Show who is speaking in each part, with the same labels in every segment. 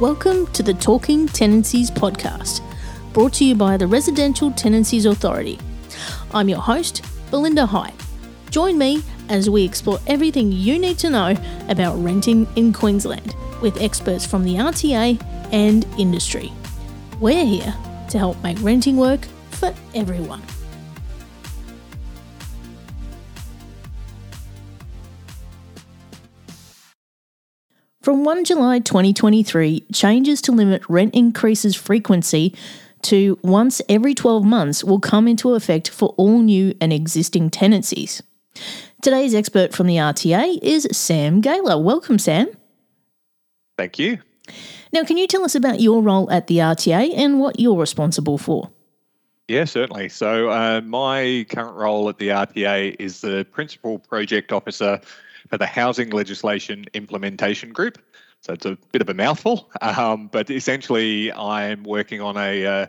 Speaker 1: Welcome to the Talking Tenancies podcast, brought to you by the Residential Tenancies Authority. I'm your host, Belinda High. Join me as we explore everything you need to know about renting in Queensland with experts from the RTA and industry. We're here to help make renting work for everyone. From 1 July 2023, changes to limit rent increases frequency to once every 12 months will come into effect for all new and existing tenancies. Today's expert from the RTA is Sam Galer. Welcome, Sam.
Speaker 2: Thank you.
Speaker 1: Now, can you tell us about your role at the RTA and what you're responsible for?
Speaker 2: Yeah, certainly. So, uh, my current role at the RTA is the Principal Project Officer for the Housing Legislation Implementation Group. So it's a bit of a mouthful, um, but essentially, I'm working on a, uh,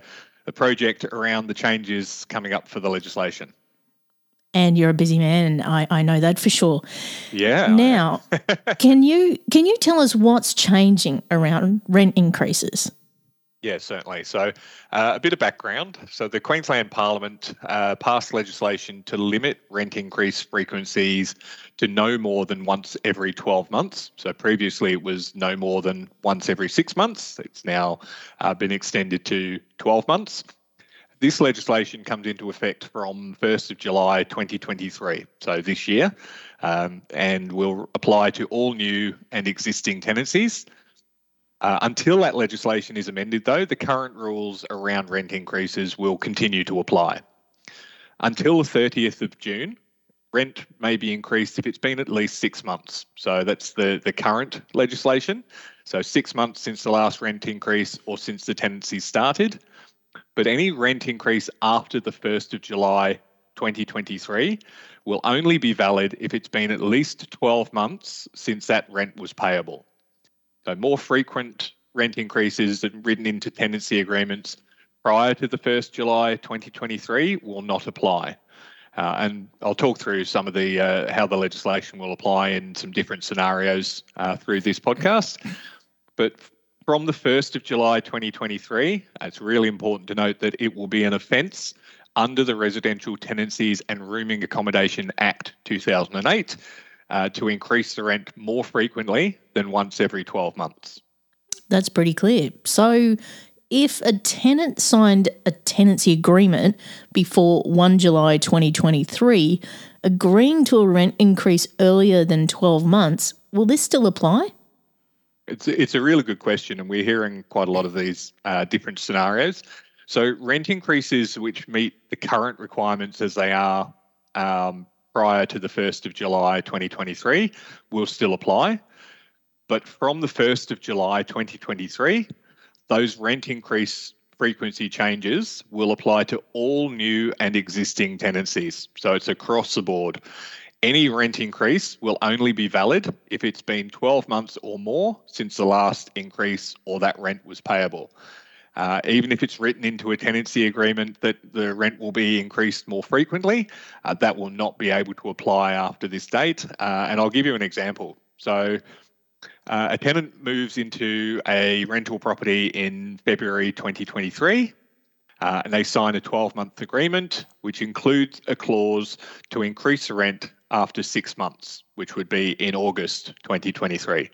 Speaker 2: a project around the changes coming up for the legislation.
Speaker 1: And you're a busy man, I, I know that for sure.
Speaker 2: Yeah.
Speaker 1: Now, can you can you tell us what's changing around rent increases?
Speaker 2: Yeah, certainly. So, uh, a bit of background. So, the Queensland Parliament uh, passed legislation to limit rent increase frequencies to no more than once every 12 months. So, previously it was no more than once every six months. It's now uh, been extended to 12 months. This legislation comes into effect from 1st of July 2023, so this year, um, and will apply to all new and existing tenancies. Uh, until that legislation is amended, though, the current rules around rent increases will continue to apply. Until the 30th of June, rent may be increased if it's been at least six months. So that's the, the current legislation. So six months since the last rent increase or since the tenancy started. But any rent increase after the 1st of July 2023 will only be valid if it's been at least 12 months since that rent was payable. So more frequent rent increases written into tenancy agreements prior to the 1st July 2023 will not apply. Uh, and I'll talk through some of the uh, how the legislation will apply in some different scenarios uh, through this podcast. But from the 1st of July 2023, it's really important to note that it will be an offence under the Residential Tenancies and Rooming Accommodation Act 2008 uh, to increase the rent more frequently than once every 12 months.
Speaker 1: That's pretty clear. So, if a tenant signed a tenancy agreement before 1 July 2023, agreeing to a rent increase earlier than 12 months, will this still apply?
Speaker 2: It's, it's a really good question, and we're hearing quite a lot of these uh, different scenarios. So, rent increases which meet the current requirements as they are um, prior to the 1st of July 2023 will still apply. But from the 1st of July 2023, those rent increase frequency changes will apply to all new and existing tenancies. So it's across the board. Any rent increase will only be valid if it's been 12 months or more since the last increase or that rent was payable. Uh, even if it's written into a tenancy agreement that the rent will be increased more frequently, uh, that will not be able to apply after this date. Uh, and I'll give you an example. So, uh, a tenant moves into a rental property in February 2023. Uh, and they sign a 12 month agreement, which includes a clause to increase the rent after six months, which would be in August 2023.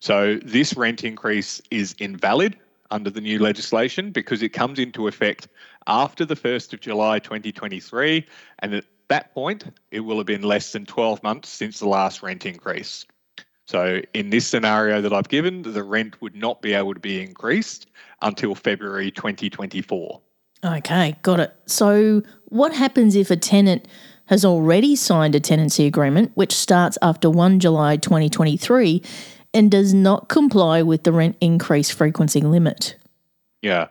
Speaker 2: So, this rent increase is invalid under the new legislation because it comes into effect after the 1st of July 2023. And at that point, it will have been less than 12 months since the last rent increase. So, in this scenario that I've given, the rent would not be able to be increased until February 2024.
Speaker 1: Okay, got it. So, what happens if a tenant has already signed a tenancy agreement, which starts after 1 July 2023, and does not comply with the rent increase frequency limit.
Speaker 2: Yeah.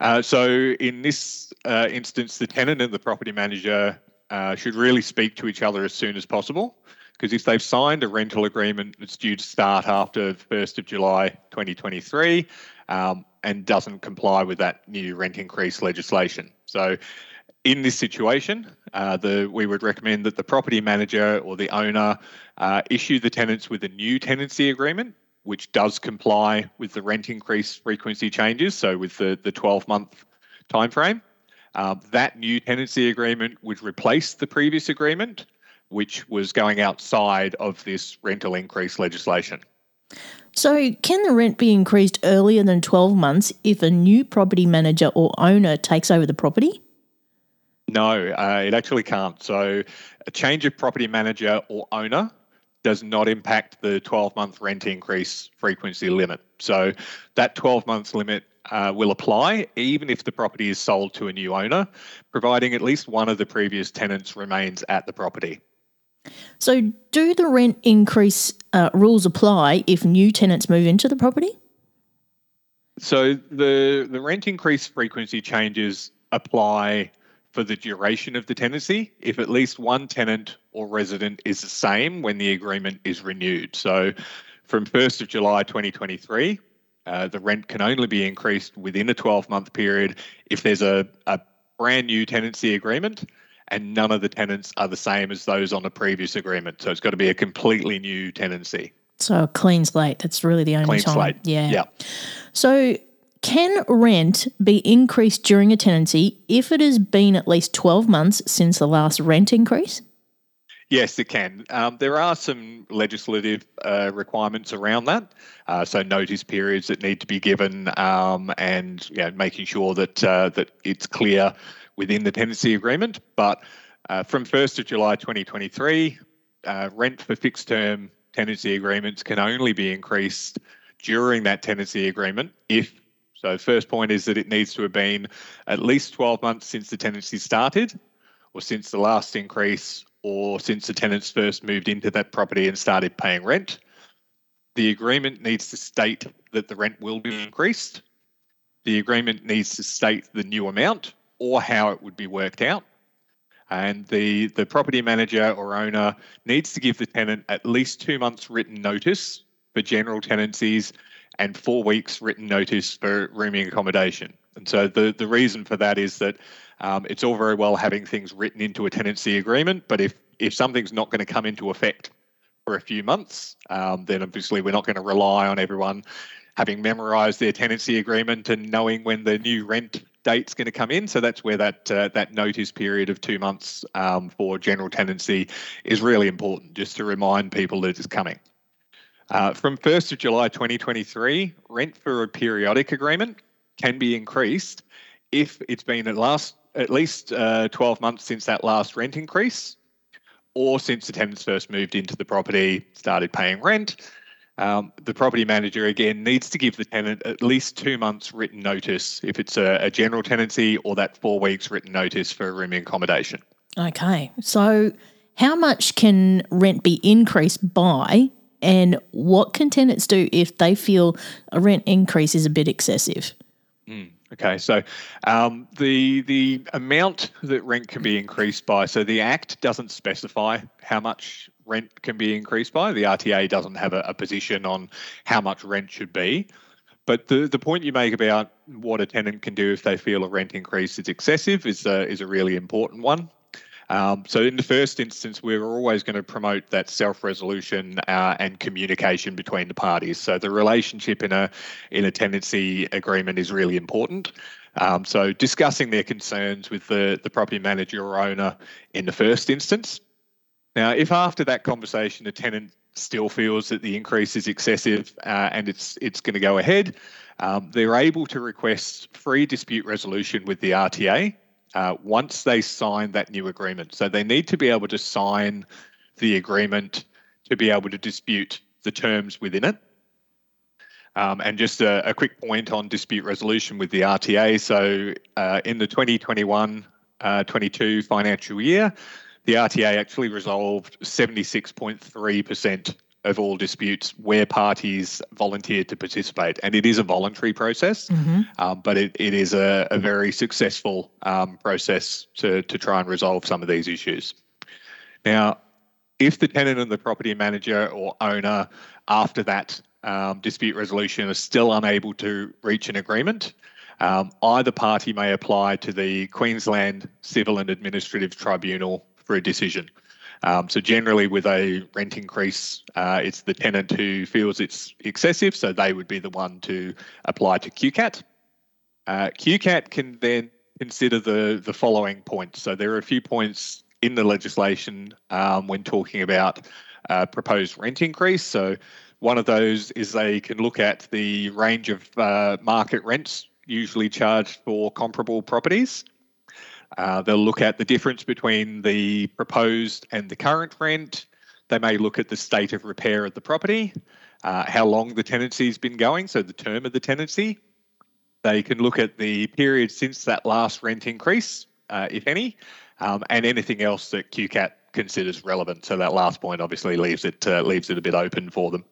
Speaker 2: Uh, so in this uh, instance, the tenant and the property manager uh, should really speak to each other as soon as possible. Because if they've signed a rental agreement that's due to start after the 1st of July 2023 um, and doesn't comply with that new rent increase legislation. So in this situation, uh, the, we would recommend that the property manager or the owner uh, issue the tenants with a new tenancy agreement which does comply with the rent increase frequency changes, so with the, the 12 month timeframe. Um, that new tenancy agreement would replace the previous agreement, which was going outside of this rental increase legislation.
Speaker 1: So, can the rent be increased earlier than 12 months if a new property manager or owner takes over the property?
Speaker 2: No, uh, it actually can't. So, a change of property manager or owner does not impact the 12 month rent increase frequency limit. So, that 12 month limit uh, will apply even if the property is sold to a new owner, providing at least one of the previous tenants remains at the property.
Speaker 1: So, do the rent increase uh, rules apply if new tenants move into the property?
Speaker 2: So, the, the rent increase frequency changes apply for the duration of the tenancy if at least one tenant or resident is the same when the agreement is renewed. So, from 1st of July 2023, uh, the rent can only be increased within a 12 month period if there's a, a brand new tenancy agreement and none of the tenants are the same as those on the previous agreement. So it's got to be a completely new tenancy.
Speaker 1: So a clean slate. That's really the only
Speaker 2: clean
Speaker 1: time.
Speaker 2: Slate.
Speaker 1: Yeah.
Speaker 2: Yeah.
Speaker 1: So can rent be increased during a tenancy if it has been at least 12 months since the last rent increase?
Speaker 2: Yes, it can. Um, there are some legislative uh, requirements around that. Uh, so notice periods that need to be given, um, and you know, making sure that uh, that it's clear within the tenancy agreement. But uh, from 1st of July 2023, uh, rent for fixed term tenancy agreements can only be increased during that tenancy agreement if so first point is that it needs to have been at least 12 months since the tenancy started or since the last increase or since the tenants first moved into that property and started paying rent. The agreement needs to state that the rent will be increased. The agreement needs to state the new amount or how it would be worked out. And the, the property manager or owner needs to give the tenant at least two months written notice for general tenancies and four weeks written notice for rooming accommodation. And so the, the reason for that is that um, it's all very well having things written into a tenancy agreement, but if, if something's not going to come into effect for a few months, um, then obviously we're not going to rely on everyone having memorized their tenancy agreement and knowing when the new rent date's going to come in. So that's where that uh, that notice period of two months um, for general tenancy is really important, just to remind people that it's coming. Uh, from 1st of July 2023, rent for a periodic agreement can be increased if it's been at last at least uh, 12 months since that last rent increase, or since the tenants first moved into the property, started paying rent, um, the property manager again needs to give the tenant at least two months written notice if it's a, a general tenancy or that four weeks written notice for rooming accommodation.
Speaker 1: Okay. So, how much can rent be increased by, and what can tenants do if they feel a rent increase is a bit excessive?
Speaker 2: Mm, okay, so um, the the amount that rent can be increased by, so the Act doesn't specify how much rent can be increased by. The RTA doesn't have a, a position on how much rent should be. But the, the point you make about what a tenant can do if they feel a rent increase is excessive is a, is a really important one. Um, so, in the first instance, we're always going to promote that self resolution uh, and communication between the parties. So, the relationship in a in a tenancy agreement is really important. Um, so, discussing their concerns with the, the property manager or owner in the first instance, now, if after that conversation the tenant still feels that the increase is excessive uh, and it's it's going to go ahead, um, they're able to request free dispute resolution with the RTA uh, once they sign that new agreement. So they need to be able to sign the agreement to be able to dispute the terms within it. Um, and just a, a, quick point on dispute resolution with the RTA. So uh, in the 2021 uh, 22 financial year, the RTA actually resolved 76.3% of all disputes where parties volunteer to participate. And it is a voluntary process, mm-hmm. um, but it, it is a, a very successful um, process to, to try and resolve some of these issues. Now, if the tenant and the property manager or owner after that um, dispute resolution are still unable to reach an agreement, um, either party may apply to the Queensland Civil and Administrative Tribunal for a decision. Um, so generally, with a rent increase, uh, it's the tenant who feels it's excessive, so they would be the one to apply to QCAT. Uh, QCAT can then consider the the following points. So there are a few points in the legislation um, when talking about uh, proposed rent increase. So one of those is they can look at the range of uh, market rents usually charged for comparable properties. Uh, they'll look at the difference between the proposed and the current rent. They may look at the state of repair of the property, uh, how long the tenancy's been going, so the term of the tenancy. They can look at the period since that last rent increase, uh, if any, um, and anything else that QCAT considers relevant. So that last point obviously leaves it uh, leaves it a bit open for them.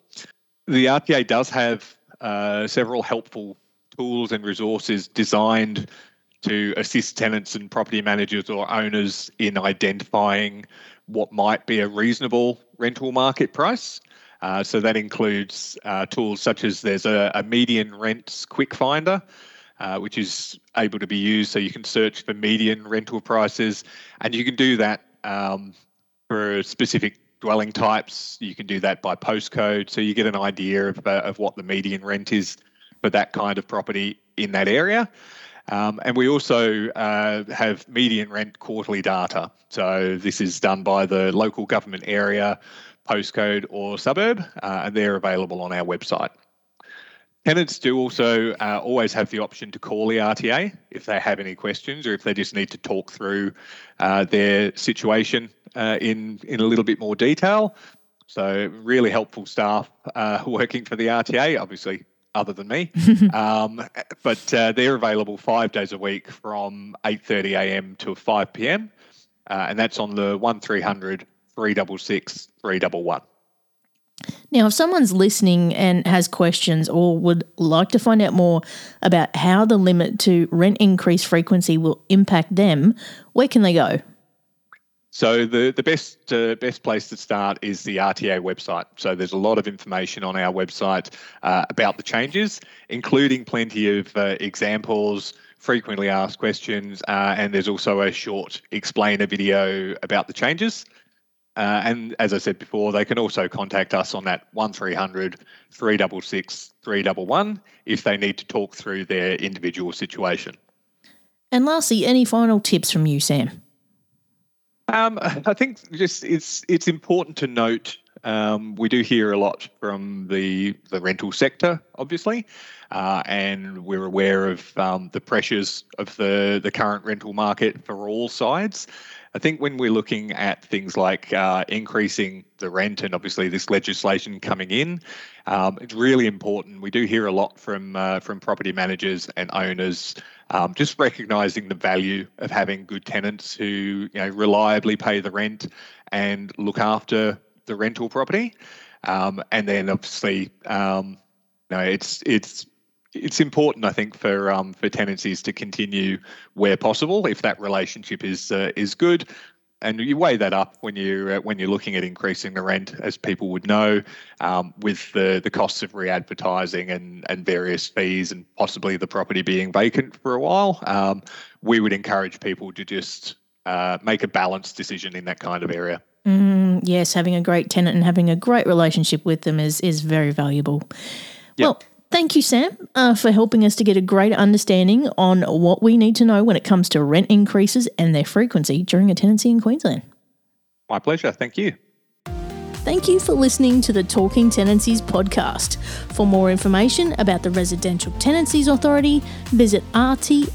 Speaker 2: The RTA does have uh, several helpful tools and resources designed to assist tenants and property managers or owners in identifying what might be a reasonable rental market price. Uh, so that includes uh, tools such as there's a, a median rents quick finder, uh, which is able to be used so you can search for median rental prices, and you can do that um, for specific dwelling types. You can do that by postcode, so you get an idea of, uh, of what the median rent is for that kind of property in that area. Um, and we also uh, have median rent quarterly data. So this is done by the local government area, postcode, or suburb, uh, and they're available on our website. Tenants do also uh, always have the option to call the RTA if they have any questions or if they just need to talk through uh, their situation uh, in in a little bit more detail. So really helpful staff uh, working for the RTA. Obviously, other than me. um, but uh, they're available five days a week from 8:30 a.m. to 5 p.m. Uh, and that's on the 1300 366 311.
Speaker 1: Now, if someone's listening and has questions or would like to find out more about how the limit to rent increase frequency will impact them, where can they go?
Speaker 2: So the the best uh, best place to start is the RTA website. So there's a lot of information on our website uh, about the changes, including plenty of uh, examples, frequently asked questions, uh, and there's also a short explainer video about the changes. Uh, and as I said before, they can also contact us on that 1300 366 311 if they need to talk through their individual situation.
Speaker 1: And lastly, any final tips from you, Sam?
Speaker 2: Um, I think just it's it's important to note um, we do hear a lot from the the rental sector, obviously, uh, and we're aware of um, the pressures of the the current rental market for all sides. I think when we're looking at things like uh, increasing the rent and obviously this legislation coming in, um, it's really important. We do hear a lot from uh, from property managers and owners, um, just recognising the value of having good tenants who you know reliably pay the rent and look after the rental property, um, and then obviously, um, you know, it's it's it's important, I think, for um, for tenancies to continue where possible if that relationship is uh, is good. And you weigh that up when you uh, when you're looking at increasing the rent, as people would know, um, with the the costs of re-advertising and and various fees, and possibly the property being vacant for a while. Um, we would encourage people to just uh, make a balanced decision in that kind of area.
Speaker 1: Mm, yes, having a great tenant and having a great relationship with them is is very valuable. Yep. Well, Thank you, Sam, uh, for helping us to get a greater understanding on what we need to know when it comes to rent increases and their frequency during a tenancy in Queensland.
Speaker 2: My pleasure. Thank you.
Speaker 1: Thank you for listening to the Talking Tenancies podcast. For more information about the Residential Tenancies Authority, visit rta.qld.gov.au.